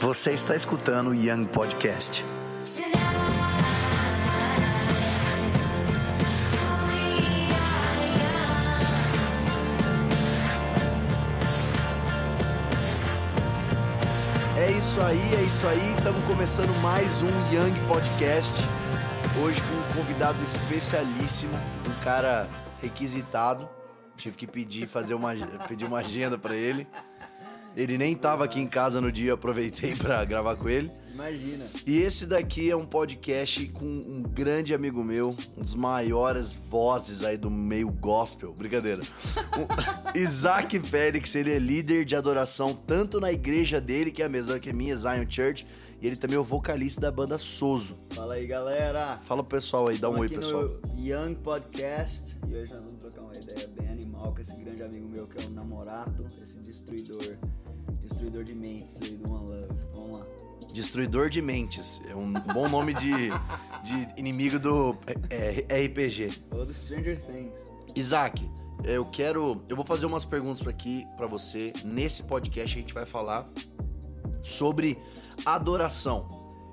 Você está escutando o Young Podcast. É isso aí, é isso aí. Estamos começando mais um Young Podcast. Hoje com um convidado especialíssimo, um cara requisitado. Tive que pedir, fazer uma, pedir uma agenda para ele. Ele nem tava aqui em casa no dia, aproveitei para gravar com ele. Imagina. E esse daqui é um podcast com um grande amigo meu, um dos maiores vozes aí do meio gospel. Brincadeira. O Isaac Félix, ele é líder de adoração tanto na igreja dele, que é a mesma que a minha, Zion Church, e ele também é o vocalista da banda Sozo. Fala aí, galera. Fala pro pessoal aí, dá um Tamo oi, aqui pessoal. no Young Podcast e hoje nós vamos trocar uma ideia bem animal com esse grande amigo meu que é o Namorato, esse destruidor, destruidor de mentes aí do One Love. Vamos lá. Destruidor de Mentes. É um bom nome de, de inimigo do é, é, RPG. Ou do Stranger Things. Isaac, eu quero. Eu vou fazer umas perguntas aqui para você. Nesse podcast a gente vai falar sobre adoração.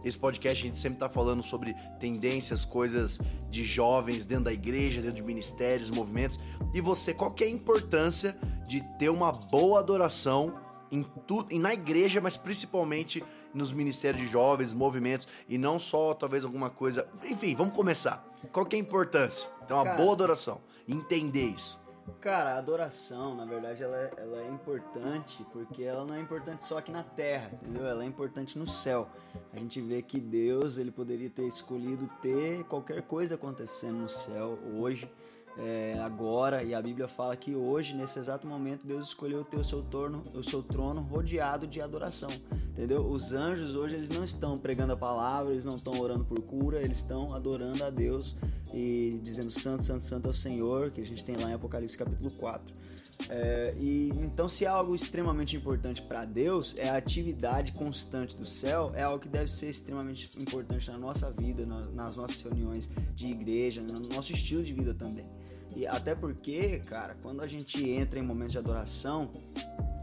Esse podcast a gente sempre tá falando sobre tendências, coisas de jovens dentro da igreja, dentro de ministérios, movimentos. E você, qual que é a importância de ter uma boa adoração em tudo, e na igreja, mas principalmente nos ministérios de jovens, movimentos, e não só talvez alguma coisa. Enfim, vamos começar. Qual que é a importância? Ter uma Cara. boa adoração. Entender isso. Cara, a adoração, na verdade, ela é, ela é importante porque ela não é importante só aqui na Terra, entendeu? Ela é importante no céu. A gente vê que Deus, ele poderia ter escolhido ter qualquer coisa acontecendo no céu hoje, é, agora, e a Bíblia fala que hoje, nesse exato momento, Deus escolheu ter o seu, o seu trono rodeado de adoração, entendeu? Os anjos hoje, eles não estão pregando a palavra, eles não estão orando por cura, eles estão adorando a Deus e dizendo santo, santo, santo é o Senhor, que a gente tem lá em Apocalipse capítulo 4. É, e então se é algo extremamente importante para Deus, é a atividade constante do céu, é algo que deve ser extremamente importante na nossa vida, na- nas nossas reuniões de igreja, no nosso estilo de vida também. E até porque, cara, quando a gente entra em momentos de adoração,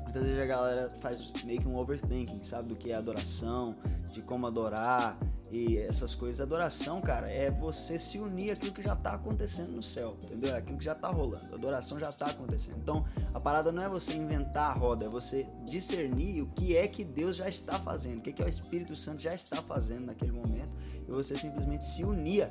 muitas vezes a galera faz meio que um overthinking, sabe, do que é adoração, de como adorar e essas coisas. Adoração, cara, é você se unir àquilo que já tá acontecendo no céu, entendeu? É aquilo que já tá rolando. Adoração já tá acontecendo. Então, a parada não é você inventar a roda, é você discernir o que é que Deus já está fazendo, o que é que o Espírito Santo já está fazendo naquele momento e você simplesmente se unir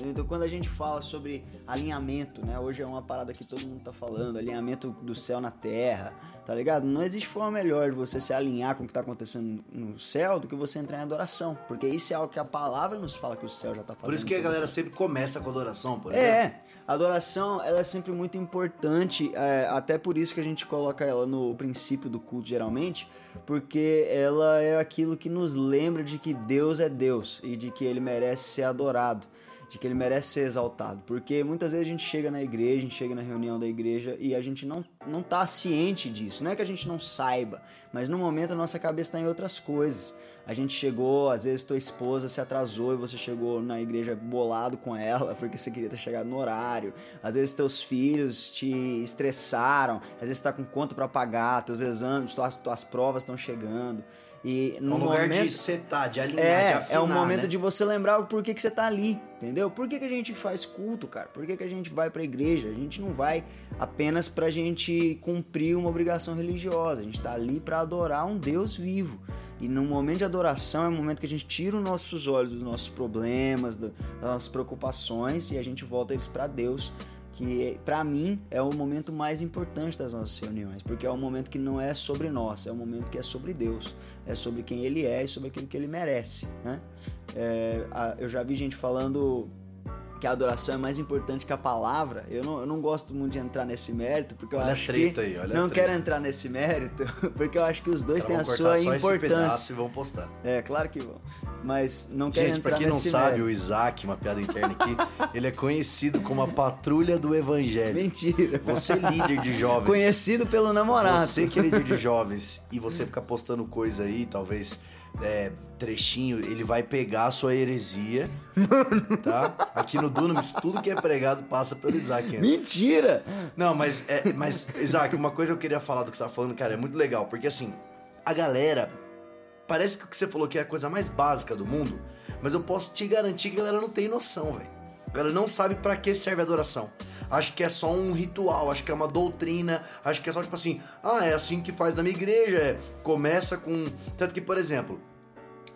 entendeu? Então, quando a gente fala sobre alinhamento, né? Hoje é uma parada que todo mundo tá falando, alinhamento do céu na terra, tá ligado? Não existe forma melhor de você se alinhar com o que tá acontecendo no céu do que você entrar em adoração, porque isso é algo que a palavra nos fala que o céu já tá fazendo. Por isso que a galera sempre começa com adoração, por exemplo. É, adoração ela é sempre muito importante, é, até por isso que a gente coloca ela no princípio do culto geralmente, porque ela é aquilo que nos lembra de que Deus é Deus e de que ele merece ser adorado, de que ele merece ser exaltado. Porque muitas vezes a gente chega na igreja, a gente chega na reunião da igreja e a gente não, não tá ciente disso. Não é que a gente não saiba, mas no momento a nossa cabeça está em outras coisas. A gente chegou, às vezes tua esposa se atrasou e você chegou na igreja bolado com ela porque você queria ter chegado no horário. Às vezes teus filhos te estressaram, às vezes tá com conta para pagar, teus exames, tuas, tuas provas estão chegando. E É no um lugar momento de setar, de alinhar, de é, afinar, é o momento né? de você lembrar o porquê que você tá ali, entendeu? Por que, que a gente faz culto, cara? Por que, que a gente vai pra igreja? A gente não vai apenas pra gente cumprir uma obrigação religiosa. A gente tá ali pra adorar um Deus vivo. E no momento de adoração é o momento que a gente tira os nossos olhos dos nossos problemas, da- das nossas preocupações e a gente volta eles pra Deus que pra mim é o momento mais importante das nossas reuniões, porque é um momento que não é sobre nós, é um momento que é sobre Deus, é sobre quem Ele é e sobre aquilo que Ele merece, né? É, eu já vi gente falando que a adoração é mais importante que a palavra. Eu não, eu não gosto muito de entrar nesse mérito, porque eu Olha a acho treta que aí, olha a não quero entrar nesse mérito, porque eu acho que os dois têm a sua importância. e vão postar. É, claro que vão. Mas não quero Gente, entrar pra quem não nesse sabe, mérito. o Isaac, uma piada interna aqui, ele é conhecido como a patrulha do evangelho. Mentira. Você é líder de jovens. Conhecido pelo namorado. Você que é líder de jovens e você ficar postando coisa aí, talvez é, trechinho, ele vai pegar a sua heresia, tá? Aqui no Dunamis, tudo que é pregado passa pelo Isaac. né? Mentira! Não, mas, é, mas, Isaac, uma coisa que eu queria falar do que você tá falando, cara, é muito legal, porque assim, a galera parece que o que você falou que é a coisa mais básica do mundo, mas eu posso te garantir que a galera não tem noção, velho. A galera não sabe para que serve a adoração. Acho que é só um ritual, acho que é uma doutrina, acho que é só tipo assim, ah, é assim que faz na minha igreja, é, começa com. Tanto que, por exemplo,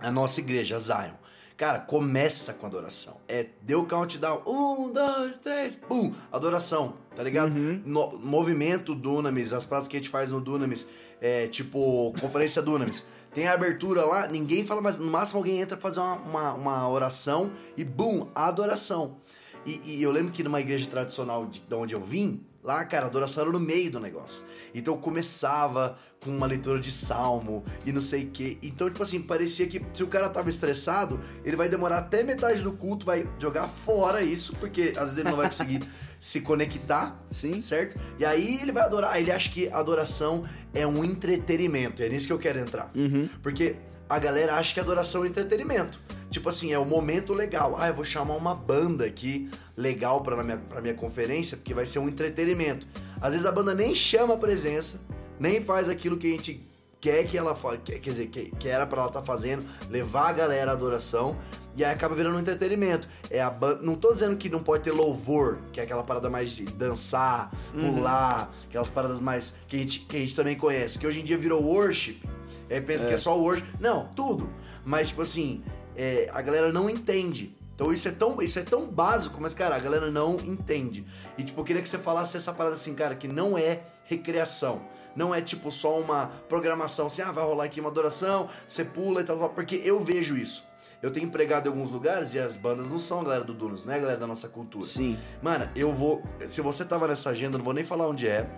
a nossa igreja, Zion, Cara, começa com adoração. É, deu countdown. Um, dois, três, pum! Adoração, tá ligado? Uhum. No, movimento Dunamis, as práticas que a gente faz no Dunamis, é tipo, conferência Dunamis. Tem a abertura lá, ninguém fala mais. No máximo alguém entra pra fazer uma, uma, uma oração e, bum, adoração. E, e, eu lembro que numa igreja tradicional de, de onde eu vim, lá, cara, a adoração era no meio do negócio. Então começava com uma leitura de salmo e não sei o que. Então, tipo assim, parecia que se o cara tava estressado, ele vai demorar até metade do culto, vai jogar fora isso, porque às vezes ele não vai conseguir se conectar, Sim. certo? E aí ele vai adorar, ele acha que adoração é um entretenimento, é nisso que eu quero entrar. Uhum. Porque a galera acha que adoração é entretenimento. Tipo assim, é o um momento legal. Ah, eu vou chamar uma banda aqui legal pra minha, pra minha conferência, porque vai ser um entretenimento. Às vezes a banda nem chama a presença, nem faz aquilo que a gente quer que ela faça, quer dizer, que, que era para ela estar tá fazendo, levar a galera à adoração, e aí acaba virando um entretenimento. É a banda, não tô dizendo que não pode ter louvor, que é aquela parada mais de dançar, pular, uhum. aquelas paradas mais que a, gente, que a gente também conhece, que hoje em dia virou worship. Aí pensa é. que é só worship. Não, tudo. Mas tipo assim, é, a galera não entende. Então isso é, tão, isso é tão básico, mas, cara, a galera não entende. E, tipo, eu queria que você falasse essa parada assim, cara, que não é recreação. Não é, tipo, só uma programação assim, ah, vai rolar aqui uma adoração, você pula e tal, tal. Porque eu vejo isso. Eu tenho empregado em alguns lugares e as bandas não são a galera do Dunos, não é a galera da nossa cultura. Sim. Mano, eu vou. Se você tava nessa agenda, eu não vou nem falar onde é.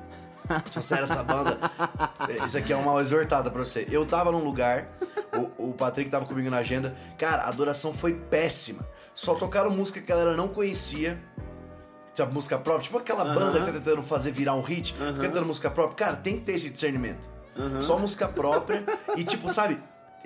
Se você era essa banda, isso aqui é uma exortada pra você. Eu tava num lugar, o, o Patrick tava comigo na agenda. Cara, a adoração foi péssima. Só tocaram música que a galera não conhecia. Sabe, música própria. Tipo aquela uh -huh. banda que tá tentando fazer virar um hit, uh -huh. cantando música própria. Cara, tem que ter esse discernimento. Uh -huh. Só música própria. e tipo, sabe,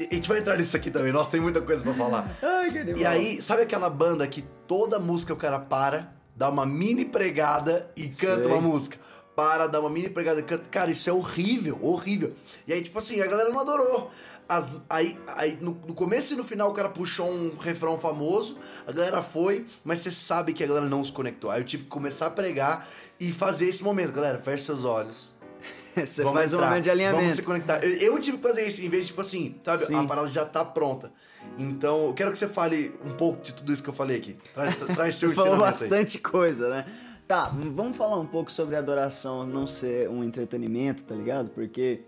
a gente vai entrar nisso aqui também. Nossa, tem muita coisa para falar. Ai, que animal. E aí, sabe aquela banda que toda música o cara para, dá uma mini pregada e canta Sei. uma música? Para, dá uma mini pregada e canta. Cara, isso é horrível, horrível. E aí, tipo assim, a galera não adorou. As, aí, aí no, no, começo e no final o cara puxou um refrão famoso, a galera foi, mas você sabe que a galera não se conectou. Aí eu tive que começar a pregar e fazer esse momento. Galera, feche seus olhos. você vamos faz entrar, um momento de alinhamento. Vamos se conectar. Eu, eu, tive que fazer isso, em vez de, tipo assim, sabe, Sim. a parada já tá pronta. Então, eu quero que você fale um pouco de tudo isso que eu falei aqui. Traz, traz seu Falou bastante aí. coisa, né? Tá, vamos falar um pouco sobre a adoração não ser um entretenimento, tá ligado? Porque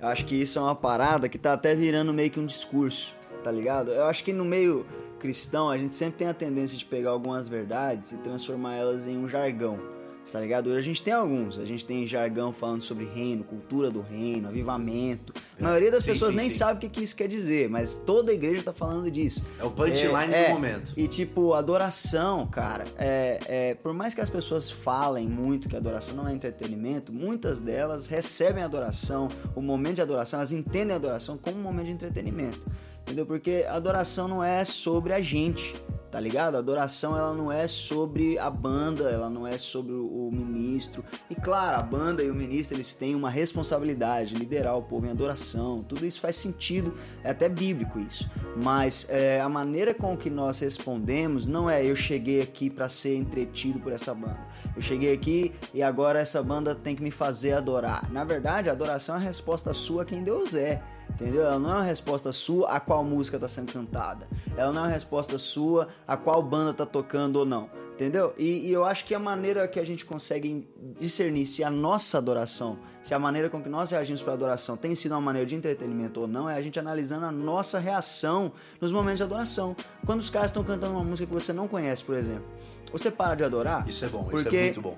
eu acho que isso é uma parada que tá até virando meio que um discurso, tá ligado? Eu acho que no meio cristão a gente sempre tem a tendência de pegar algumas verdades e transformar elas em um jargão tá ligado? Hoje a gente tem alguns, a gente tem jargão falando sobre reino, cultura do reino, avivamento. A maioria das sim, pessoas sim, nem sim. sabe o que, isso quer dizer, mas toda a igreja tá falando disso. É o punchline é, do é, momento. E tipo, adoração, cara, é, é, por mais que as pessoas falem muito que adoração não é entretenimento, muitas delas recebem adoração, o momento de adoração, elas entendem a adoração como um momento de entretenimento. Entendeu? Porque adoração não é sobre a gente tá ligado? A adoração ela não é sobre a banda, ela não é sobre o, ministro. E claro, a banda e o ministro eles têm uma responsabilidade, liderar o povo em adoração. Tudo isso faz sentido, é até bíblico isso. Mas é, a maneira com que nós respondemos não é eu cheguei aqui para ser entretido por essa banda. Eu cheguei aqui e agora essa banda tem que me fazer adorar. Na verdade, a adoração é a resposta sua a quem Deus é entendeu? Ela não é uma resposta sua a qual música está sendo cantada. Ela não é uma resposta sua a qual banda está tocando ou não, entendeu? E, e, eu acho que a maneira que a gente consegue discernir se a nossa adoração, se a maneira com que nós reagimos para a adoração tem sido uma maneira de entretenimento ou não, é a gente analisando a nossa reação nos momentos de adoração. Quando os caras estão cantando uma música que você não conhece, por exemplo, você para de adorar? Isso é bom, porque isso é muito bom.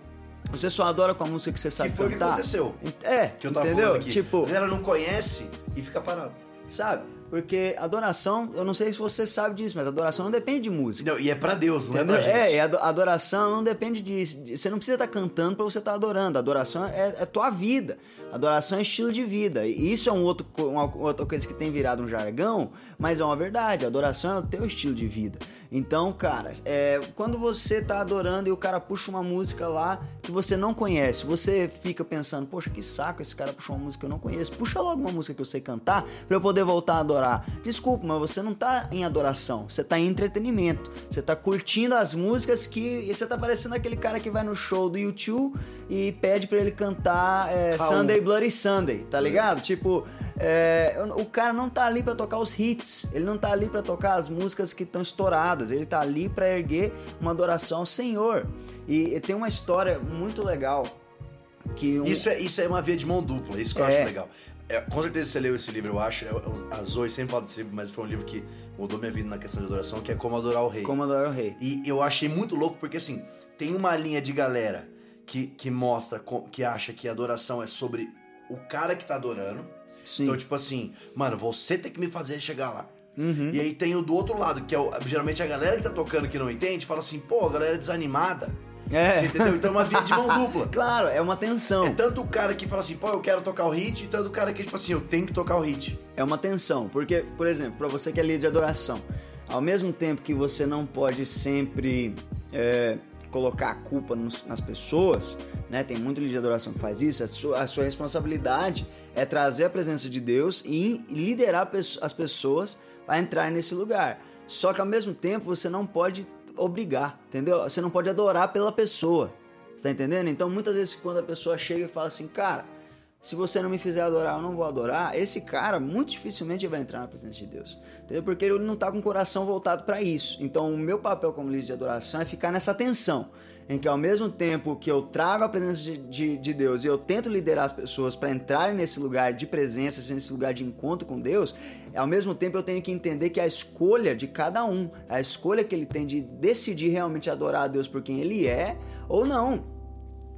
Você só adora com a música que você sabe que foi cantar. Que aconteceu. É, que eu tava entendeu? Aqui. Tipo, ela não conhece e fica parado. Sabe? Porque adoração, eu não sei se você sabe disso, mas adoração não depende de música. Não, e é para Deus, não Entendeu? é pra gente. É, a adoração não depende de, Você não precisa estar tá cantando para você estar tá adorando. Adoração é, é tua vida. Adoração é estilo de vida. E isso é um outro, uma outra coisa que tem virado um jargão, mas é uma verdade. Adoração é o teu estilo de vida. Então, cara, é, quando você tá adorando e o cara puxa uma música lá que você não conhece, você fica pensando, poxa, que saco, esse cara puxou uma música que eu não conheço. Puxa logo uma música que eu sei cantar para eu poder voltar a adorar adorar. Desculpa, mas você não tá em adoração, você tá em entretenimento. Você tá curtindo as músicas que. E você tá parecendo aquele cara que vai no show do YouTube e pede para ele cantar é, Sunday Bloody Sunday, tá ligado? Tipo. É, o cara não tá ali para tocar os hits, ele não tá ali para tocar as músicas que estão estouradas, ele tá ali para erguer uma adoração ao Senhor. E, e, tem uma história muito legal que um... isso é isso é uma via de mão dupla, isso que eu é. acho legal. É, com certeza você leu esse livro, eu acho. Eu, é, a Zoe sempre fala desse livro, mas foi um livro que mudou minha vida na questão de adoração, que é Como Adorar o Rei. Como Adorar o Rei. E eu achei muito louco porque assim tem uma linha de galera que, que mostra que acha que a adoração é sobre o cara que tá adorando Sim. Então, tipo assim, mano, você tem que me fazer chegar lá. Uhum. E aí tem o do outro lado, que é o, geralmente a galera que tá tocando que não entende, fala assim, pô, a galera é desanimada. É. Entendeu? Então é uma via de mão dupla. claro, é uma tensão. É tanto o cara que fala assim, pô, eu quero tocar o hit, e tanto o cara que, tipo assim, eu tenho que tocar o hit. É uma tensão, porque, por exemplo, para você que é líder de adoração, ao mesmo tempo que você não pode sempre é, colocar a culpa nos, nas pessoas, né? Tem muito líder de adoração que faz isso. A sua, a sua responsabilidade é trazer a presença de Deus e liderar as pessoas a entrar nesse lugar. Só que ao mesmo tempo você não pode obrigar, entendeu? Você não pode adorar pela pessoa. Você tá entendendo? Então muitas vezes quando a pessoa chega e fala assim, cara, se você não me fizer adorar, eu não vou adorar. Esse cara muito dificilmente vai entrar na presença de Deus, entendeu? Porque ele não está com o coração voltado para isso. Então, o meu papel como líder de adoração é ficar nessa tensão, em que ao mesmo tempo que eu trago a presença de, de, de Deus e eu tento liderar as pessoas para entrarem nesse lugar de presença, nesse lugar de encontro com Deus, ao mesmo tempo eu tenho que entender que a escolha de cada um, a escolha que ele tem de decidir realmente adorar a Deus por quem ele é ou não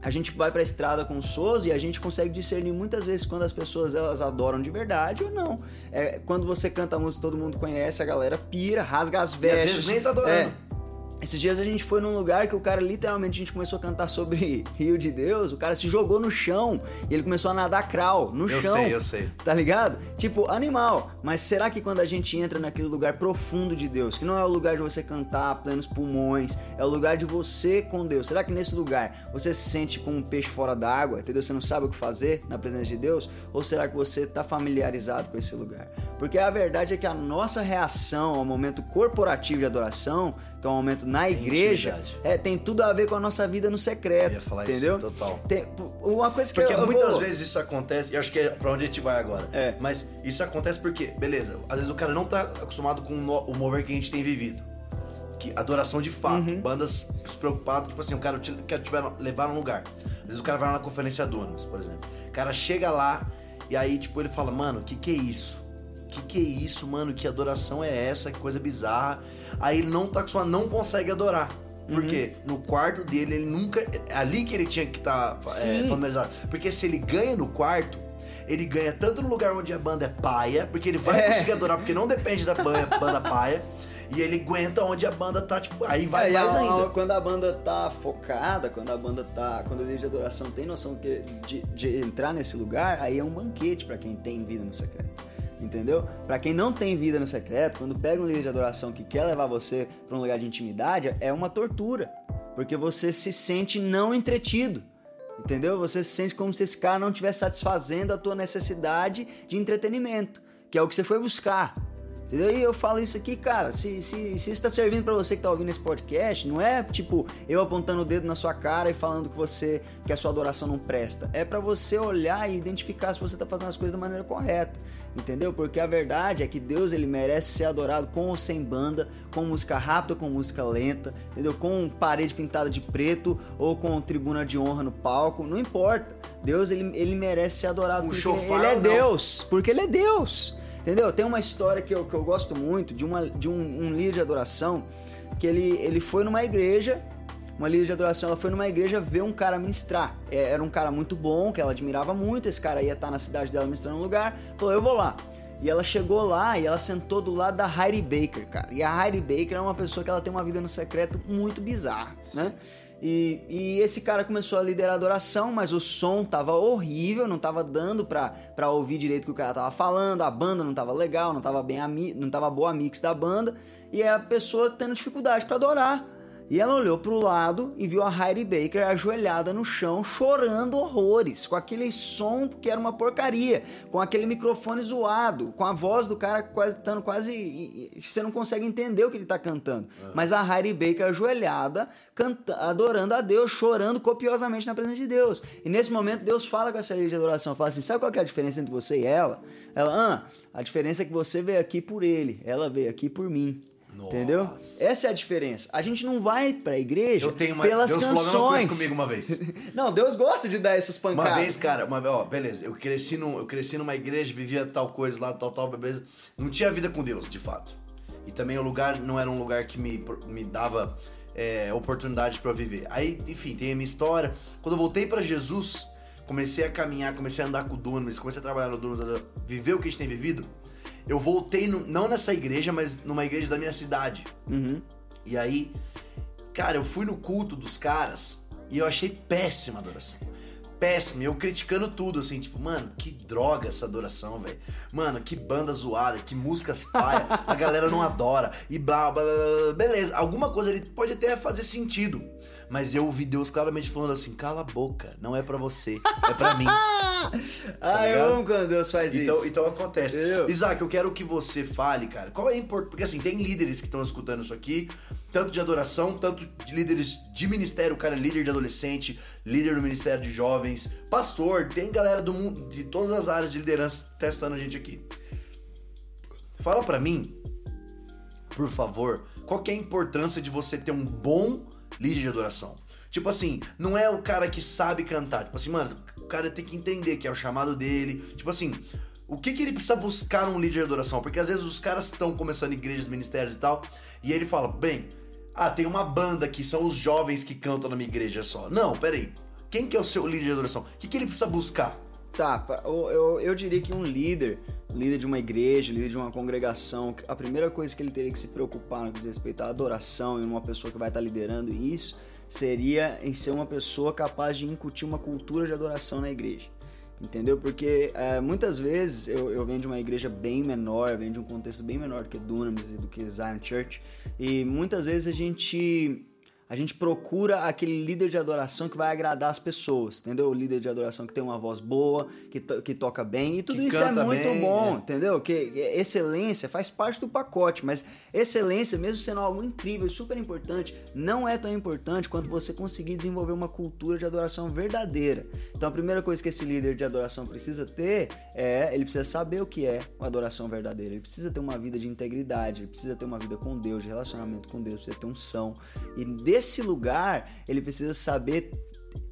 a gente vai para a estrada com o Soso e a gente consegue discernir muitas vezes quando as pessoas elas adoram de verdade ou não. É, quando você canta a música todo mundo conhece, a galera pira, rasga as vestes. E às vezes nem tá adorando. É, esses dias a gente foi num lugar que o cara literalmente a gente começou a cantar sobre Rio de Deus, o cara se jogou no chão e ele começou a nadar crawl no eu chão. Eu sei, eu sei. Tá ligado? Tipo, animal. Mas será que quando a gente entra naquele lugar profundo de Deus, que não é o lugar de você cantar plenos pulmões, é o lugar de você com Deus. Será que nesse lugar você se sente como um peixe fora d'água, entendeu? Você não sabe o que fazer na presença de Deus? Ou será que você tá familiarizado com esse lugar? Porque a verdade é que a nossa reação ao momento corporativo de adoração que é um momento na igreja, é, tem tudo a ver com a nossa vida no secreto. Eu ia falar entendeu? Isso, total. Tem, uma coisa que porque eu, muitas vou... vezes isso acontece, e acho que é pra onde a gente vai agora. É. Mas isso acontece porque, beleza, às vezes o cara não tá acostumado com o mover que a gente tem vivido. Que adoração de fato, uhum. bandas preocupadas, tipo assim, o cara quer te levar num lugar. Às vezes o cara vai lá na conferência Dunamis, por exemplo. O cara chega lá e aí, tipo, ele fala, mano, o que que é isso? Que que é isso, mano? Que adoração é essa? Que coisa bizarra. Aí ele não tá acostumado, não consegue adorar. Porque uhum. no quarto dele, ele nunca. É ali que ele tinha que estar tá, é, familiarizado. Porque se ele ganha no quarto, ele ganha tanto no lugar onde a banda é paia, porque ele vai é. conseguir adorar, porque não depende da banda, banda paia. E ele aguenta onde a banda tá, tipo, aí vai é, mais a, ainda. Quando a banda tá focada, quando a banda tá. Quando o líder de adoração tem noção de, de, de entrar nesse lugar, aí é um banquete para quem tem vida no secreto entendeu? Para quem não tem vida no secreto, quando pega um líder de adoração que quer levar você para um lugar de intimidade, é uma tortura, porque você se sente não entretido. Entendeu? Você se sente como se esse cara não estivesse satisfazendo a tua necessidade de entretenimento, que é o que você foi buscar. Entendeu? E eu falo isso aqui, cara, se, se, se isso tá servindo para você que tá ouvindo esse podcast, não é tipo eu apontando o dedo na sua cara e falando que você que a sua adoração não presta. É para você olhar e identificar se você tá fazendo as coisas da maneira correta. Entendeu? Porque a verdade é que Deus ele merece ser adorado com ou sem banda, com música rápida, com música lenta, entendeu? Com parede pintada de preto ou com tribuna de honra no palco, não importa. Deus ele, ele merece ser adorado porque ele é Deus, porque ele é Deus. Entendeu? Tem uma história que eu, que eu gosto muito de, uma, de um, um líder de adoração que ele, ele foi numa igreja uma líder de adoração, ela foi numa igreja ver um cara ministrar. É, era um cara muito bom, que ela admirava muito, esse cara ia estar na cidade dela ministrando um lugar, falou, eu vou lá. E ela chegou lá e ela sentou do lado da Heidi Baker, cara. E a Heidi Baker é uma pessoa que ela tem uma vida no secreto muito bizarra, né? E, e, esse cara começou a liderar a adoração, mas o som tava horrível, não tava dando pra, pra ouvir direito o que o cara tava falando, a banda não tava legal, não tava bem não tava boa a mix da banda, e a pessoa tendo dificuldade para adorar. E ela olhou pro lado e viu a Heidi Baker ajoelhada no chão, chorando horrores, com aquele som que era uma porcaria, com aquele microfone zoado, com a voz do cara quase estando quase. Você não consegue entender o que ele tá cantando. Mas a Heidi Baker ajoelhada, canta, adorando a Deus, chorando copiosamente na presença de Deus. E nesse momento Deus fala com essa líder de adoração, fala assim: sabe qual é a diferença entre você e ela? Ela, ah, a diferença é que você veio aqui por ele, ela veio aqui por mim. Nossa. Entendeu? Essa é a diferença. A gente não vai pra igreja Eu tenho uma. pelas Deus falou a mesma canções. coisa comigo uma vez. não, Deus gosta de dar essas Uma pancadas. vez, cara, uma vez, ó, beleza, eu cresci, num, eu cresci numa igreja, vivia tal coisa lá, tal, tal, beleza. Não tinha vida com Deus, de fato. E também o lugar não era um lugar que me, me dava é, oportunidade pra viver. Aí, enfim, tem a minha história. Quando eu voltei pra Jesus, comecei a caminhar, comecei a andar com o Dunamis, comecei a trabalhar no Dunamis, viver o que a gente tem vivido. Eu voltei, no- não nessa igreja, mas numa igreja da minha cidade. Uhum. E aí, cara, eu fui no culto dos caras e eu achei péssima a adoração. Péssima, eu criticando tudo, assim, tipo, mano, que droga essa adoração, velho. Mano, que banda zoada, que músicas paia, a galera não adora, e blá, blá, blá, blá, beleza. Alguma coisa ali pode até fazer sentido. Mas eu ouvi Deus claramente falando assim, cala a boca, não é pra você, é pra mim. ah, eu amo quando Deus faz Então, isso. então acontece. Entendeu? Isaac, eu quero que você fale, cara, qual é a importância. Porque assim, tem líderes que estão escutando isso aqui, tanto de adoração, tanto de líderes de ministério, o cara é líder de adolescente, líder do ministério de jovens, pastor, tem galera do mundo, de todas as áreas de liderança testando a gente aqui. Fala pra mim, por favor, qual é a importância de você ter um bom líder de adoração? Tipo assim, não é o cara que sabe cantar. Tipo assim, mano, o cara tem que entender que é o chamado dele. Tipo assim, o que, que ele precisa buscar num líder de adoração? Porque às vezes os caras estão começando igrejas, ministérios e tal, e ele fala, bem, ah, tem uma banda que são os jovens que cantam na minha igreja só. Não, peraí. Quem que é o seu líder de adoração? O que, que ele precisa buscar? Tá, eu, eu, eu diria que um líder, líder de uma igreja, líder de uma congregação, a primeira coisa que ele teria que se preocupar no que diz respeito à adoração e uma pessoa que vai estar liderando isso seria em ser uma pessoa capaz de incutir uma cultura de adoração na igreja. Entendeu? Porque é, muitas vezes eu, eu venho de uma igreja bem menor, venho de um contexto bem menor do que Dunamis e do que Zion Church, e muitas vezes a gente a gente procura aquele líder de adoração que vai agradar as pessoas, entendeu? O líder de adoração que tem uma voz boa, que, to- que toca bem, e tudo Que isso é muito bem, bom, é. entendeu? Que excelência faz parte do pacote, mas excelência, mesmo sendo algo incrível e super importante, não é tão importante quanto você conseguir desenvolver uma cultura de adoração verdadeira. Então a primeira coisa que esse líder de adoração precisa ter é, ele precisa saber o que é uma adoração verdadeira, ele precisa ter uma vida de integridade, ele precisa ter uma vida com Deus, de relacionamento com Deus, precisa ter unção. E desse lugar, ele precisa saber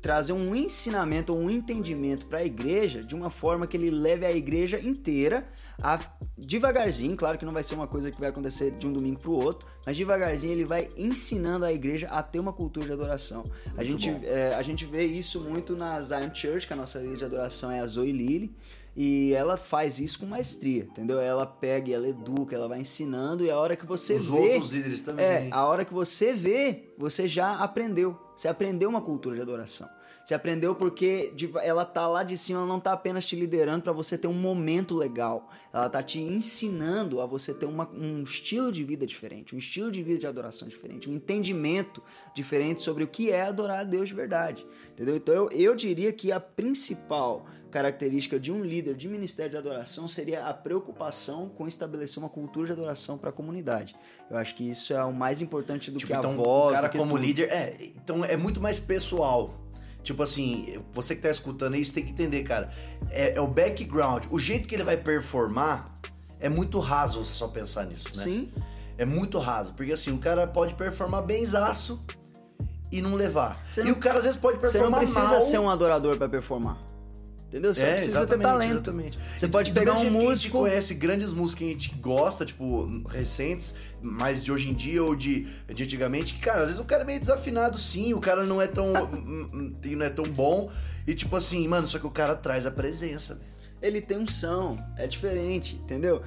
trazer um ensinamento um entendimento para a igreja de uma forma que ele leve a igreja inteira a devagarzinho, claro que não vai ser uma coisa que vai acontecer de um domingo para o outro, mas devagarzinho ele vai ensinando a igreja a ter uma cultura de adoração. A gente, é, a gente vê isso muito na Zion Church, que a nossa líder de adoração é a Zoe Lilly, e ela faz isso com maestria, entendeu? Ela pega e ela educa, ela vai ensinando, e a hora que você Os vê... outros líderes também. É, a hora que você vê, você já aprendeu. Você aprendeu uma cultura de adoração. Você aprendeu porque ela tá lá de cima, ela não tá apenas te liderando para você ter um momento legal. Ela tá te ensinando a você ter uma- um estilo de vida diferente, um estilo de vida de adoração diferente, um entendimento diferente sobre o que é adorar a Deus de verdade. Entendeu? Então eu, eu diria que a principal característica de um líder de ministério de adoração seria a preocupação com estabelecer uma cultura de adoração para a comunidade. Eu acho que isso é o mais importante do Tipo, que a então, voz. o cara como tudo. líder, é, então é muito mais pessoal. Tipo assim, você que tá escutando isso tem que entender, cara. É, é o background, o jeito que ele vai performar é muito raso você só pensar nisso, né? Sim. É muito raso, porque assim, o cara pode performar benzaço e não levar. Você e o cara às vezes pode Você performar não precisa mal. ser um adorador para performar. Entendeu? Você É, precisa ter talento. exatamente. Você pode e pegar um que A músico. gente conhece grandes músicas que a gente gosta, tipo, recentes, mais de hoje em dia ou de, de antigamente, que, cara, às vezes o cara é meio desafinado, sim, o cara não é tão. hum, hum, não é tão bom. E tipo assim, mano, só que o cara traz a presença, velho. Ele tem unção, é diferente, entendeu?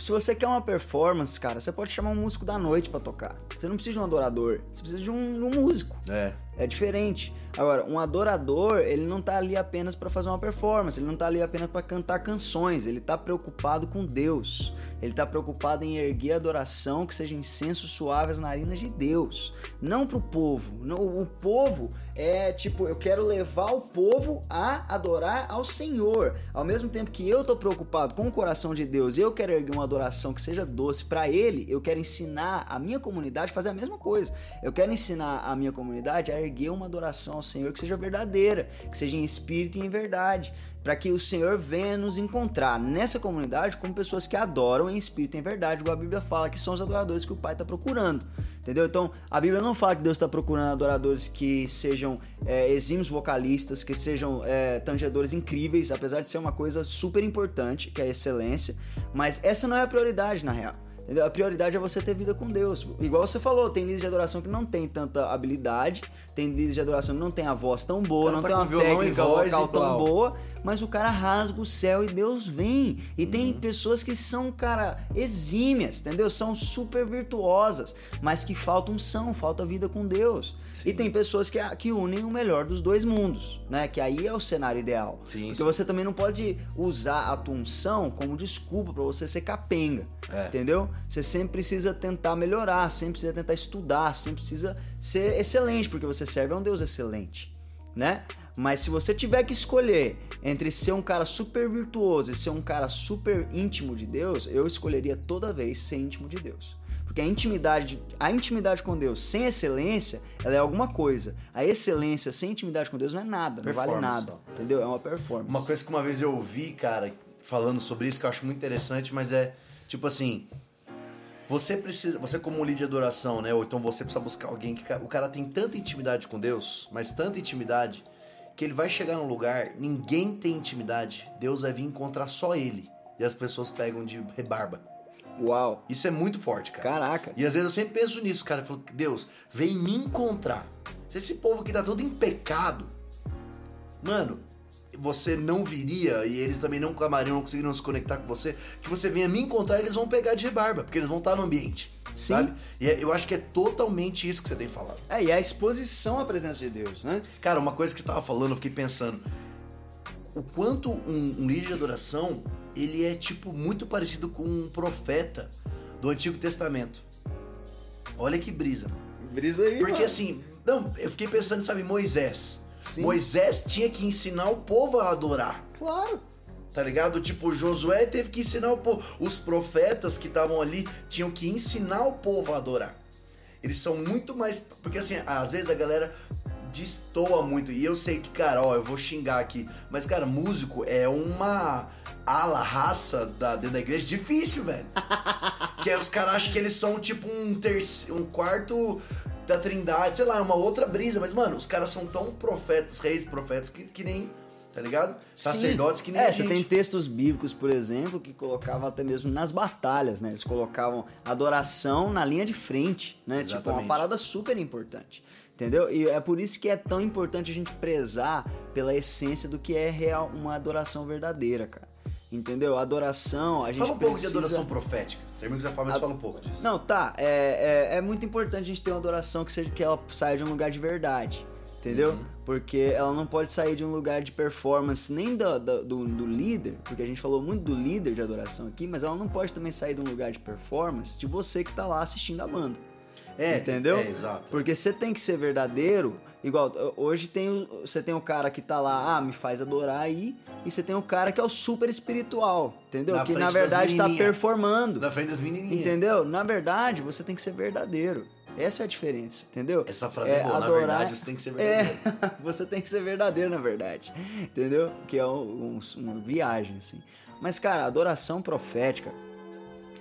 Se você quer uma performance, cara, você pode chamar um músico da noite pra tocar. Você não precisa de um adorador, você precisa de um, um músico. É. É diferente. Agora, um adorador, ele não tá ali apenas para fazer uma performance, ele não tá ali apenas para cantar canções, ele tá preocupado com Deus. Ele tá preocupado em erguer adoração que seja incenso suave às narinas de Deus, não pro povo. O povo é tipo, eu quero levar o povo a adorar ao Senhor. Ao mesmo tempo que eu tô preocupado com o coração de Deus eu quero erguer uma adoração que seja doce para ele, eu quero ensinar a minha comunidade a fazer a mesma coisa. Eu quero ensinar a minha comunidade a erguer uma adoração ao Senhor que seja verdadeira, que seja em espírito e em verdade para que o Senhor venha nos encontrar nessa comunidade como pessoas que adoram em espírito e em verdade, igual a Bíblia fala que são os adoradores que o Pai está procurando. Entendeu? Então, a Bíblia não fala que Deus está procurando adoradores que sejam é, exímios vocalistas, que sejam é, tangedores incríveis, apesar de ser uma coisa super importante, que é a excelência, mas essa não é a prioridade na real. Entendeu? A prioridade é você ter vida com Deus. Igual você falou, tem líderes de adoração que não tem tanta habilidade, tem líderes de adoração que não tem a voz tão boa, não tá tem uma técnica vocal tão boa, mas o cara rasga o céu e Deus vem. E uhum. tem pessoas que são, cara, exímias, entendeu? São super virtuosas, mas que faltam são, falta vida com Deus. E tem pessoas que, que unem o melhor dos dois mundos, né? Que aí é o cenário ideal. Sim, Porque sim. você também não pode usar a tua unção como desculpa para você ser capenga, é. entendeu? Você sempre precisa tentar melhorar, sempre precisa tentar estudar, sempre precisa ser excelente, porque você serve a um Deus excelente, né? Mas se você tiver que escolher entre ser um cara super virtuoso e ser um cara super íntimo de Deus, eu escolheria toda vez ser íntimo de Deus. Porque a intimidade, a intimidade com Deus sem excelência, ela é alguma coisa. A excelência sem intimidade com Deus não é nada, não vale nada. Entendeu? É uma performance. Uma coisa que uma vez eu ouvi, cara, falando sobre isso, que eu acho muito interessante, mas é tipo assim. Você precisa, você como líder de adoração, né? Ou então você precisa buscar alguém que o cara tem tanta intimidade com Deus, mas tanta intimidade que ele vai chegar num lugar, ninguém tem intimidade, Deus vai vir encontrar só ele. E as pessoas pegam de rebarba. Uau. Isso é muito forte, cara. Caraca. E às vezes eu sempre penso nisso, cara. Eu falo, Deus, vem me encontrar. Se esse povo aqui tá todo em pecado, mano, você não viria e eles também não clamariam, não conseguiriam se conectar com você, que você venha me encontrar, eles vão pegar de rebarba, porque eles vão estar no ambiente. Sim. Sabe? E é, eu acho que é totalmente isso que você tem falado. É, e a exposição à presença de Deus, né? Cara, uma coisa que você tava falando, eu fiquei pensando. O quanto um, um líder de adoração ele é tipo muito parecido com um profeta do Antigo Testamento. Olha que brisa. Brisa aí, Porque mano. assim, não, eu fiquei pensando, sabe, Moisés. Sim. Moisés tinha que ensinar o povo a adorar. Claro. Tá ligado? Tipo, Josué teve que ensinar o povo. Os profetas que estavam ali tinham que ensinar o povo a adorar. Eles são muito mais. Porque assim, às vezes a galera destoa muito. E eu sei que, cara, ó, eu vou xingar aqui. Mas, cara, músico é uma ala, raça da, dentro da igreja difícil, velho. que é os caras acham que eles são tipo um terceiro, um quarto da trindade, sei lá, uma outra brisa. Mas, mano, os caras são tão profetas, reis profetas, que, que nem tá ligado? Sim. Sacerdotes que nem É, você tem textos bíblicos, por exemplo, que colocavam até mesmo nas batalhas, né? Eles colocavam adoração na linha de frente, né? Exatamente. Tipo, uma parada super importante. Entendeu? E é por isso que é tão importante a gente prezar pela essência do que é real uma adoração verdadeira, cara. Entendeu? Adoração, a gente Fala um pouco precisa... de adoração profética. Termina que você fala, mas a... fala um pouco disso. Não, tá. É, é, é, muito importante a gente ter uma adoração que, seja, que ela saia de um lugar de verdade. Entendeu? Uhum. Porque ela não pode sair de um lugar de performance nem do, do, do, do, líder, porque a gente falou muito do líder de adoração aqui, mas ela não pode também sair de um lugar de performance de você que tá lá assistindo a banda. É, entendeu? É, exato. Porque você tem que ser verdadeiro. Igual, hoje tem você tem o cara que tá lá, ah, me faz adorar aí, e você tem o cara que é o super espiritual, entendeu? Na que na verdade tá performando. Na frente das menininhas. Entendeu? Na verdade, você tem que ser verdadeiro. Essa é a diferença, entendeu? Essa frase é, é boa. Adorar... Na verdade, você tem que ser verdadeiro. É, você tem que ser verdadeiro, na verdade. Entendeu? Que é um, um, uma viagem, assim. Mas, cara, adoração profética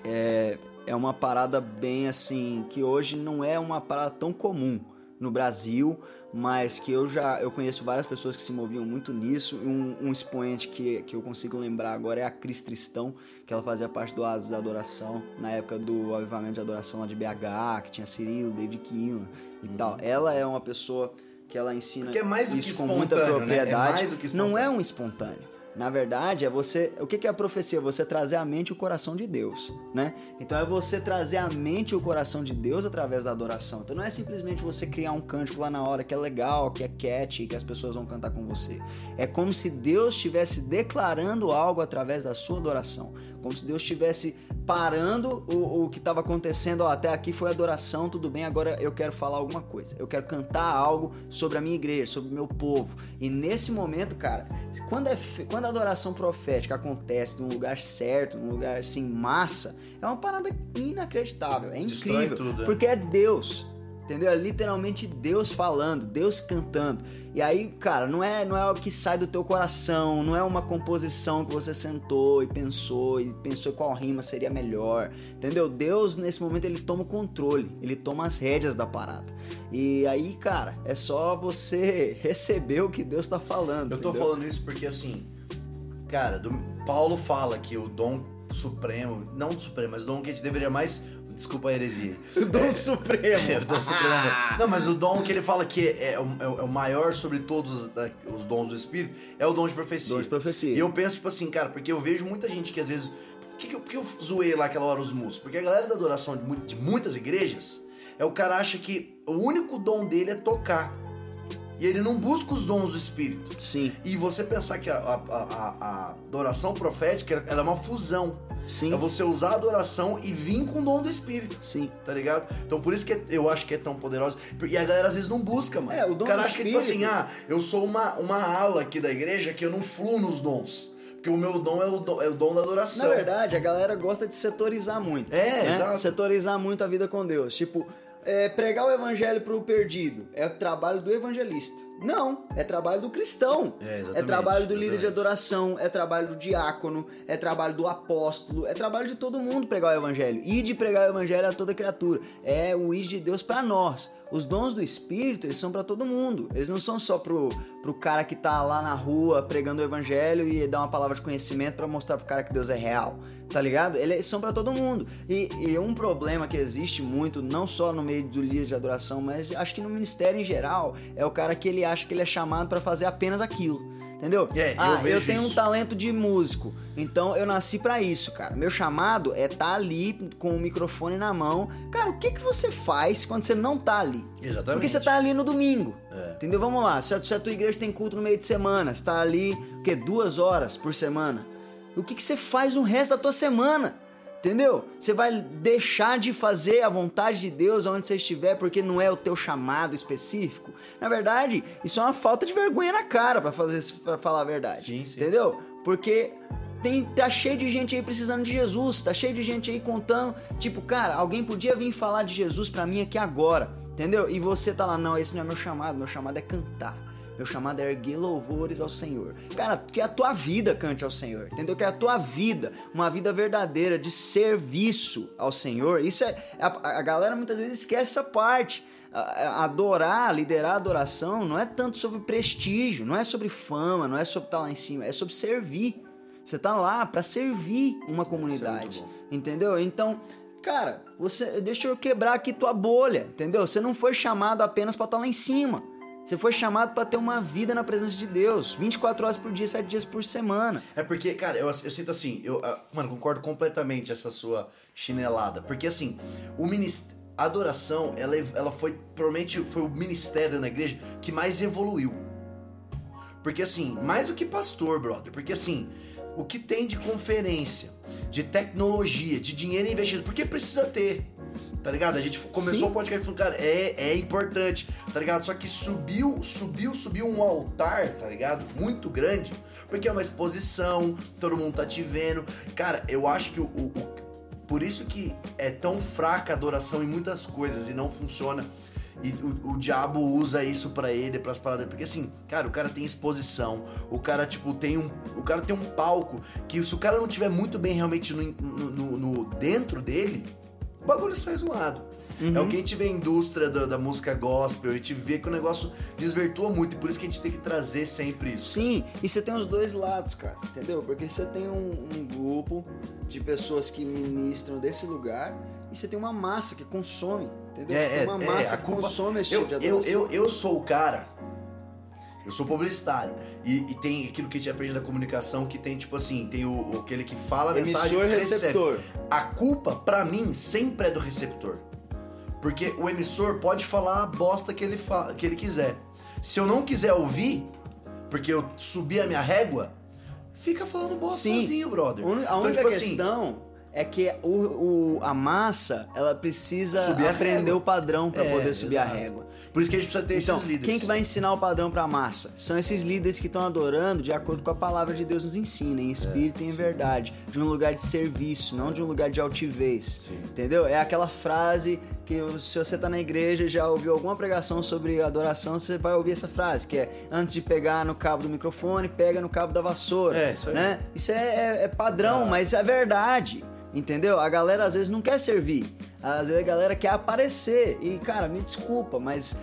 é, é uma parada bem assim, que hoje não é uma parada tão comum no Brasil, mas que eu já eu conheço várias pessoas que se moviam muito nisso. Um, um expoente que, que eu consigo lembrar agora é a Cris Tristão, que ela fazia parte do Asas da Adoração, na época do avivamento de adoração lá de BH, que tinha Cirilo, David Keelan e uhum. tal. Ela é uma pessoa que ela ensina é mais do isso que com muita propriedade. Né? É mais do que não é um espontâneo Na verdade, é você. O que é a profecia? Você trazer a mente o coração de Deus, né? Então é você trazer a mente o coração de Deus através da adoração. Então não é simplesmente você criar um cântico lá na hora que é legal, que é cat, que as pessoas vão cantar com você. É como se Deus estivesse declarando algo através da sua adoração. Como se Deus estivesse parando o, o que estava acontecendo. Ó, até aqui foi adoração, tudo bem, agora eu quero falar alguma coisa. Eu quero cantar algo sobre a minha igreja, sobre o meu povo. E nesse momento, cara, quando, é, quando a adoração profética acontece num lugar certo, num lugar assim, massa, é uma parada inacreditável. É incrível. Tudo, é. Porque é Deus. Entendeu? É literalmente Deus falando, Deus cantando. E aí, cara, não é, não é o que sai do teu coração, não é uma composição que você sentou e pensou e pensou qual rima seria melhor. Entendeu? Deus nesse momento ele toma o controle, ele toma as rédeas da parada. E aí, cara, é só você receber o que Deus tá falando. Eu tô entendeu? falando isso porque assim, cara, do, Paulo fala que o dom supremo, não do supremo, mas o dom que a gente deveria mais Desculpa a heresia. O dom é, supremo. É, o dom supremo. Não, mas o dom que ele fala que é, é, o, é o maior sobre todos os dons do Espírito é o dom de profecia. Dom de profecia. E eu penso, tipo assim, cara, porque eu vejo muita gente que às vezes. Por que, que, eu, eu zoei lá aquela hora os músicos? Porque a galera da adoração de, de muitas igrejas é o cara acha que o único dom dele é tocar. E ele não busca os dons do Espírito. Sim. E você pensar que a, a, a, a adoração profética ela é uma fusão. Sim. É você usar a adoração e vir com o dom do Espírito. Sim. Tá ligado? Então por isso que eu acho que é tão poderoso. E a galera às vezes não busca, mano. É, o dom o cara do acha Espírito. que, tipo assim, ah, eu sou uma, uma ala aqui da igreja que eu não fluo nos dons. Porque o meu dom é o dom, é o dom da adoração. Na verdade, a galera gosta de setorizar muito. É, né? exato. Setorizar muito a vida com Deus. Tipo, é, pregar o evangelho pro perdido é o trabalho do evangelista. Não, é trabalho do cristão. É, é trabalho do líder de adoração, é trabalho do diácono, é trabalho do apóstolo, é trabalho de todo mundo pregar o evangelho. E de pregar o evangelho a toda criatura. É o ir de Deus para nós. Os dons do Espírito, eles são para todo mundo. Eles não são só pro, pro cara que tá lá na rua pregando o evangelho e dá uma palavra de conhecimento para mostrar pro cara que Deus é real. Tá ligado? Eles são para todo mundo. E, e, um problema que existe muito, não só no meio do líder de adoração, mas acho que no ministério em geral, é o cara que ele acha que ele é chamado para fazer apenas aquilo. Entendeu? É, ah, eu, eu tenho isso. um talento de músico. Então eu nasci para isso, cara. Meu chamado é estar tá ali com o microfone na mão. Cara, o que que você faz quando você não tá ali? Exatamente. Porque você tá ali no domingo. É. Entendeu? Vamos lá. Se a, se a, tua igreja tem culto no meio de semana, você tá ali, o quê? Duas horas por semana. O que que você faz no resto da tua semana? Entendeu? Você vai deixar de fazer a vontade de Deus onde você estiver porque não é o teu chamado específico? Na verdade, isso é uma falta de vergonha na cara para fazer para falar a verdade. Sim, sim. Entendeu? Porque tem, tá cheio de gente aí precisando de Jesus, tá cheio de gente aí contando, tipo, cara, alguém podia vir falar de Jesus para mim aqui agora, entendeu? E você tá lá, não, esse não é meu chamado, meu chamado é cantar. Meu chamado é erguer louvores ao Senhor. Cara, que a tua vida cante ao Senhor, entendeu? Que a tua vida, uma vida verdadeira de serviço ao Senhor. Isso é. A, a galera muitas vezes esquece essa parte. Adorar, liderar a adoração não é tanto sobre prestígio, não é sobre fama, não é sobre estar lá em cima, é sobre servir. Você tá lá para servir uma comunidade, é entendeu? Então, cara, você deixa eu quebrar aqui tua bolha, entendeu? Você não foi chamado apenas para estar lá em cima. Você foi chamado para ter uma vida na presença de Deus, 24 horas por dia, 7 dias por semana. É porque, cara, eu, eu sinto assim, eu, mano, concordo completamente essa sua chinelada. Porque assim, o ministério, a adoração, ela, ela foi, provavelmente, foi o ministério na igreja que mais evoluiu. Porque assim, mais do que pastor, brother, porque assim, o que tem de conferência, de tecnologia, de dinheiro investido, porque precisa ter tá ligado? A gente começou Sim. o podcast falando, cara, é, é importante, tá ligado? Só que subiu, subiu, subiu um altar, tá ligado? Muito grande, porque é uma exposição, todo mundo tá te vendo. Cara, eu acho que o, o, o por isso que é tão fraca a adoração em muitas coisas e não funciona. E o, o diabo usa isso para ele, para as paradas. Porque assim, cara, o cara tem exposição. O cara, tipo, tem um. O cara tem um palco que se o cara não tiver muito bem realmente no, no, no, no dentro dele, o bagulho sai zoado. Uhum. É o que a gente vê a indústria da, da, música gospel, a gente vê que o negócio desvirtua muito, e por isso que a gente tem que trazer sempre isso. Sim, e você tem os dois lados, cara, entendeu? Porque você tem um, um grupo de pessoas que ministram desse lugar, e você tem uma massa que consome, entendeu? É, você tem uma é, massa é, que culpa... consome esse tipo de adoração. Eu, eu, eu sou o cara Eu sou publicitário. E, e tem aquilo que a gente aprende da comunicação que tem, tipo assim, tem o, aquele que fala a mensagem Emissor, e recebe. receptor. A culpa, pra mim, sempre é do receptor. Porque o emissor pode falar a bosta que ele, que ele quiser. Se eu não quiser ouvir, porque eu subi a minha régua, fica falando bosta Sim. sozinho, brother. A uni- A Então, única tipo assim, questão é que o, o- a massa, ela precisa Subir a aprender o padrão para É, poder subir a exato. régua. Por isso que a gente precisa ter Então, esses líderes. quem que vai ensinar o padrão para a massa? São esses líderes que estão adorando de acordo com a palavra de Deus nos ensina, em espírito e em verdade, de um lugar de serviço, não de um lugar de altivez. Sim. Entendeu? É aquela frase que se você tá na igreja e já ouviu alguma pregação sobre adoração, você vai ouvir essa frase, que é antes de pegar no cabo do microfone, pega no cabo da vassoura. É, isso aí. Né? Isso é, é- é padrão, mas é verdade. Entendeu? A galera às vezes não quer servir. Às vezes a galera quer aparecer. E, cara, me desculpa, mas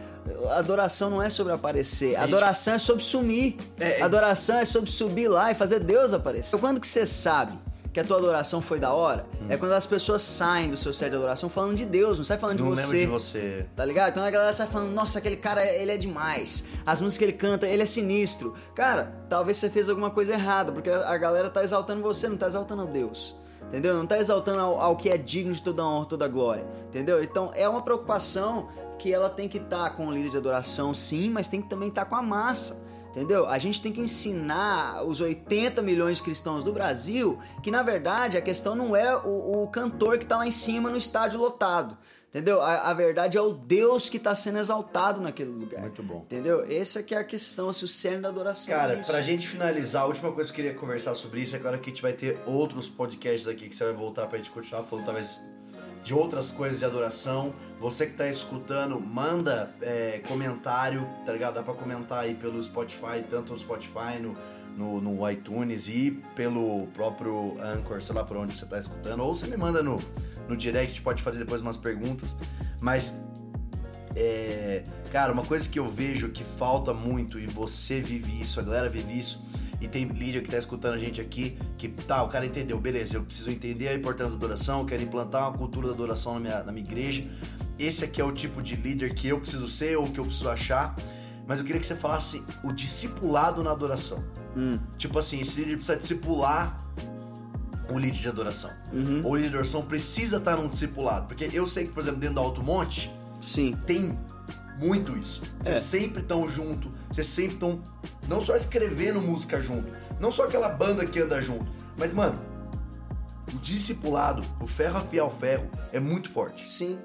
adoração não é sobre aparecer. Adoração é sobre sumir. É, é- Adoração é sobre subir lá e fazer Deus aparecer. Quando que você sabe que a tua adoração foi da hora? Hum. É quando as pessoas saem do seu set de adoração falando de Deus, não sai falando Não de lembro você. de você. Tá ligado? Quando a galera sai falando, nossa, aquele cara, ele é demais. As músicas que ele canta, ele é sinistro. Cara, talvez você fez alguma coisa errada, porque a galera tá exaltando você, não tá exaltando Deus. Entendeu? Não tá exaltando ao, ao que é digno de toda honra, toda glória. Entendeu? Então é uma preocupação que ela tem que estar com o líder de adoração, sim, mas tem que também estar com a massa. Entendeu? A gente tem que ensinar os 80 milhões de cristãos do Brasil que, na verdade, a questão não é o, o cantor que tá lá em cima no estádio lotado. Entendeu? A, a verdade é o Deus que está sendo exaltado naquele lugar. Muito bom. Entendeu? Essa que é a questão, se o cerne da adoração Cara, é isso. pra gente finalizar, a última coisa que eu queria conversar sobre isso é claro que a gente vai ter outros podcasts aqui que você vai voltar pra gente continuar falando talvez de outras coisas de adoração. Você que tá escutando, manda é, comentário, tá ligado? Dá pra comentar aí pelo Spotify, tanto no Spotify, no, no, no iTunes e pelo próprio Anchor, sei lá por onde você tá escutando. Ou você me manda no, no direct, pode fazer depois umas perguntas. Mas é, cara, uma coisa que eu vejo que falta muito e você vive isso, a galera vive isso, e tem líder que tá escutando a gente aqui, que tá, o cara entendeu, beleza, eu preciso entender a importância da adoração, eu quero implantar uma cultura da adoração na minha, na minha igreja. Esse aqui é o tipo de líder que eu preciso ser ou que eu preciso achar. Mas eu queria que você falasse o discipulado na adoração. Hum. Tipo assim, esse líder precisa discipular o líder de adoração. Uhum. Ou o líder de adoração precisa estar num discipulado. Porque eu sei que, por exemplo, dentro do Alto Monte, Sim. tem muito isso. Vocês É. sempre estão junto, vocês sempre estão não só escrevendo música junto, não só aquela banda que anda junto, mas mano, o discipulado, o ferro afiar o ferro é muito forte. Sim.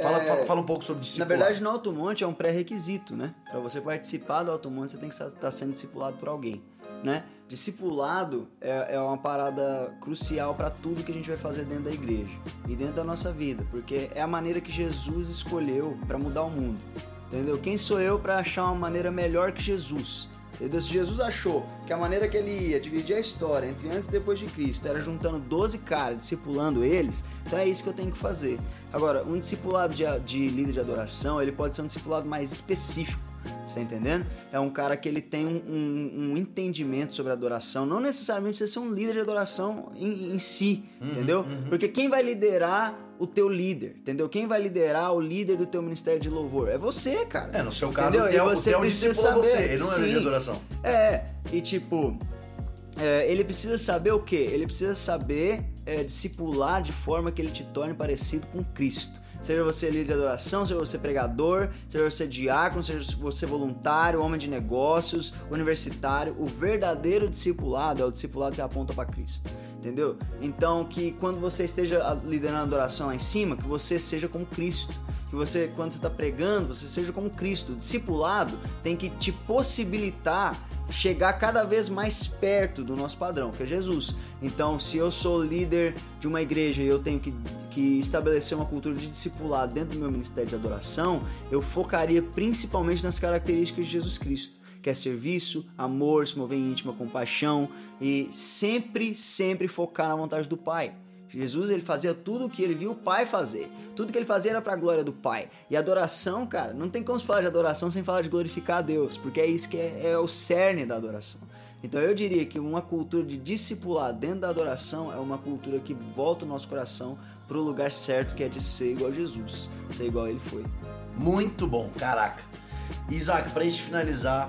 Fala, É, fala, fala um pouco sobre Na discipulado. verdade, no Alto Monte é um pré-requisito, né? Pra você participar do Alto Monte, você tem que estar sendo discipulado por alguém, né? Discipulado é, é uma parada crucial pra tudo que a gente vai fazer dentro da igreja e dentro da nossa vida, porque é a maneira que Jesus escolheu pra mudar o mundo, entendeu? Quem sou eu pra achar uma maneira melhor que Jesus? Entendeu? Se Jesus achou que a maneira que ele ia dividir a história entre antes e depois de Cristo era juntando 12 caras, discipulando eles, então é isso que eu tenho que fazer. Agora, um discipulado de, de líder de adoração, ele pode ser um discipulado mais específico. Você tá entendendo? É um cara que ele tem um, um- um entendimento sobre adoração, não necessariamente você ser um líder de adoração em, em si, entendeu? Porque quem vai liderar o teu líder, entendeu? Quem vai liderar o líder do teu ministério de louvor? É você, cara. É, no seu caso, Entendeu? o Theo, E você precisa saber. você, ele não é líder de adoração. É, e tipo, é, ele precisa saber o quê? Ele precisa saber é, discipular de forma que ele te torne parecido com Cristo. Seja você líder de adoração, seja você pregador, seja você diácono, seja você voluntário, homem de negócios, universitário, o verdadeiro discipulado é o discipulado que aponta para Cristo. Entendeu? Então, que quando você esteja liderando a adoração lá em cima, que você seja como Cristo. Que você, quando você está pregando, você seja como Cristo. O discipulado tem que te possibilitar chegar cada vez mais perto do nosso padrão, que é Jesus. Então, se eu sou líder de uma igreja e eu tenho que, que estabelecer uma cultura de discipulado dentro do meu ministério de adoração, eu focaria principalmente nas características de Jesus Cristo, que é serviço, amor, se mover em íntima compaixão e sempre, sempre focar na vontade do Pai. Jesus ele fazia tudo o que ele viu o Pai fazer. Tudo que ele fazia era para a glória do Pai. E adoração, cara, não tem como se falar de adoração sem falar de glorificar a Deus, porque é isso que é, é o cerne da adoração. Então eu diria que uma cultura de discipular dentro da adoração é uma cultura que volta o nosso coração para o lugar certo, que é de ser igual a Jesus, ser igual ele foi. Muito bom, caraca. Isaac, pra gente finalizar,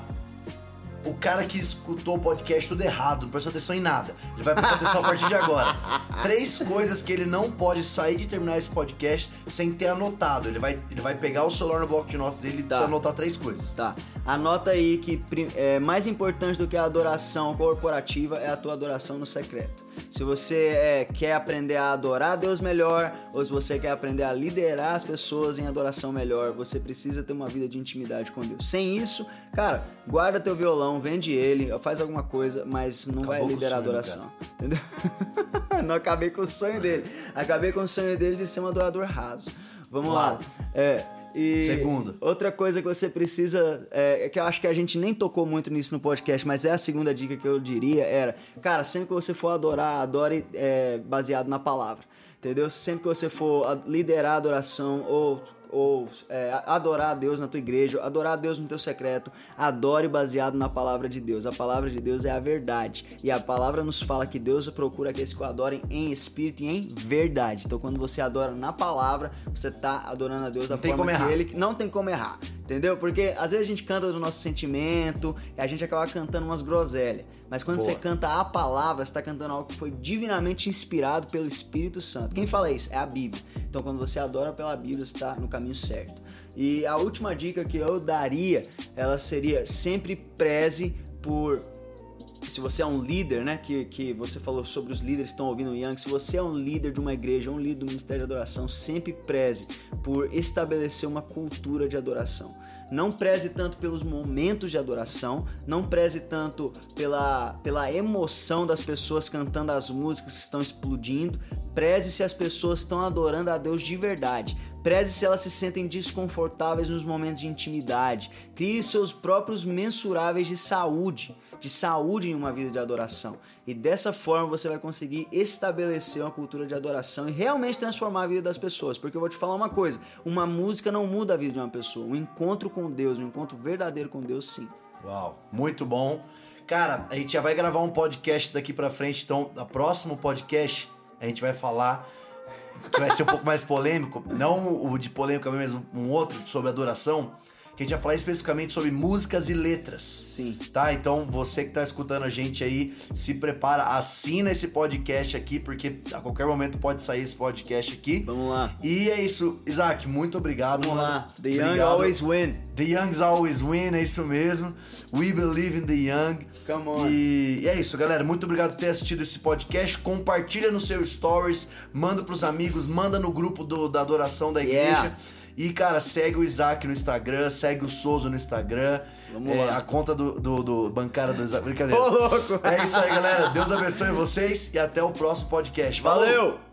o cara que escutou o podcast tudo errado, não prestou atenção em nada. Ele vai prestar atenção a partir de agora. Três coisas que ele não pode sair de terminar esse podcast sem ter anotado. Ele vai, ele vai pegar o celular no bloco de notas dele e Tá. precisa anotar três coisas. Tá. Anota aí que é, mais importante do que a adoração corporativa é a tua adoração no secreto. Se você é, quer aprender a adorar a Deus melhor, ou se você quer aprender a liderar as pessoas em adoração melhor, você precisa ter uma vida de intimidade com Deus. Sem isso, cara, guarda teu violão, vende ele, faz alguma coisa, mas não vai Acabou sonho do adoração. Entendeu? não acabei com o sonho dele. Acabei com o sonho dele de ser um adorador raso. Vamos Uau. lá. É. E Segundo. Outra coisa que você precisa, é, que eu acho que a gente nem tocou muito nisso no podcast, mas é a segunda dica que eu diria, era, cara, sempre que você for adorar, adore é, baseado na palavra, entendeu? Sempre que você for liderar a adoração ou ou é, adorar a Deus na tua igreja, adorar a Deus no teu secreto, adore baseado na palavra de Deus. A palavra de Deus é a verdade. E a palavra nos fala que Deus procura aqueles que o adorem em espírito e em verdade. Então quando você adora na palavra, você tá adorando a Deus da Não forma que errar. ele não tem como errar, entendeu? Porque às vezes a gente canta do nosso sentimento e a gente acaba cantando umas groselhas. Mas quando Boa. você canta a palavra, você tá cantando algo que foi divinamente inspirado pelo Espírito Santo. Quem fala isso? É a Bíblia. Então quando você adora pela Bíblia, você tá no caminho certo. E a última dica que eu daria, ela seria sempre preze por se você é um líder, né? Que, que você falou sobre os líderes que estão ouvindo o Young. Se você é um líder de uma igreja, um líder do Ministério de Adoração, sempre preze por estabelecer uma cultura de adoração. Não preze tanto pelos momentos de adoração, não preze tanto pela, pela emoção das pessoas cantando as músicas que estão explodindo. Preze se as pessoas estão adorando a Deus de verdade. Preze se elas se sentem desconfortáveis nos momentos de intimidade. Crie seus próprios mensuráveis de saúde, de saúde em uma vida de adoração. E dessa forma você vai conseguir estabelecer uma cultura de adoração e realmente transformar a vida das pessoas. Porque eu vou te falar uma coisa: uma música não muda a vida de uma pessoa. Um encontro com Deus, um encontro verdadeiro com Deus, sim. Uau, muito bom. Cara, a gente já vai gravar um podcast daqui pra frente, então, no próximo podcast, a gente vai falar que vai ser um pouco mais polêmico, não o de polêmica, mas um outro sobre adoração, que a gente vai falar especificamente sobre músicas e letras. Sim. Tá? Então, você que tá escutando a gente aí, se prepara, assina esse podcast aqui, porque a qualquer momento pode sair esse podcast aqui. Vamos lá. E é isso, Isaac, muito obrigado. Vamos lá. The young Obrigado. always win. The Youngs always win, é isso mesmo. We believe in the young. Come on. E e é isso, galera. Muito obrigado por ter assistido esse podcast. Compartilha no seu stories, manda pros amigos, manda no grupo do- da adoração da igreja. Yeah. E, cara, segue o Isaac no Instagram, segue o Souza no Instagram. Vamos É, lá. A conta do, do, do bancária do Isaac. Brincadeira. Ô, louco. É isso aí, galera. Deus abençoe vocês e até o próximo podcast. Falou! Valeu!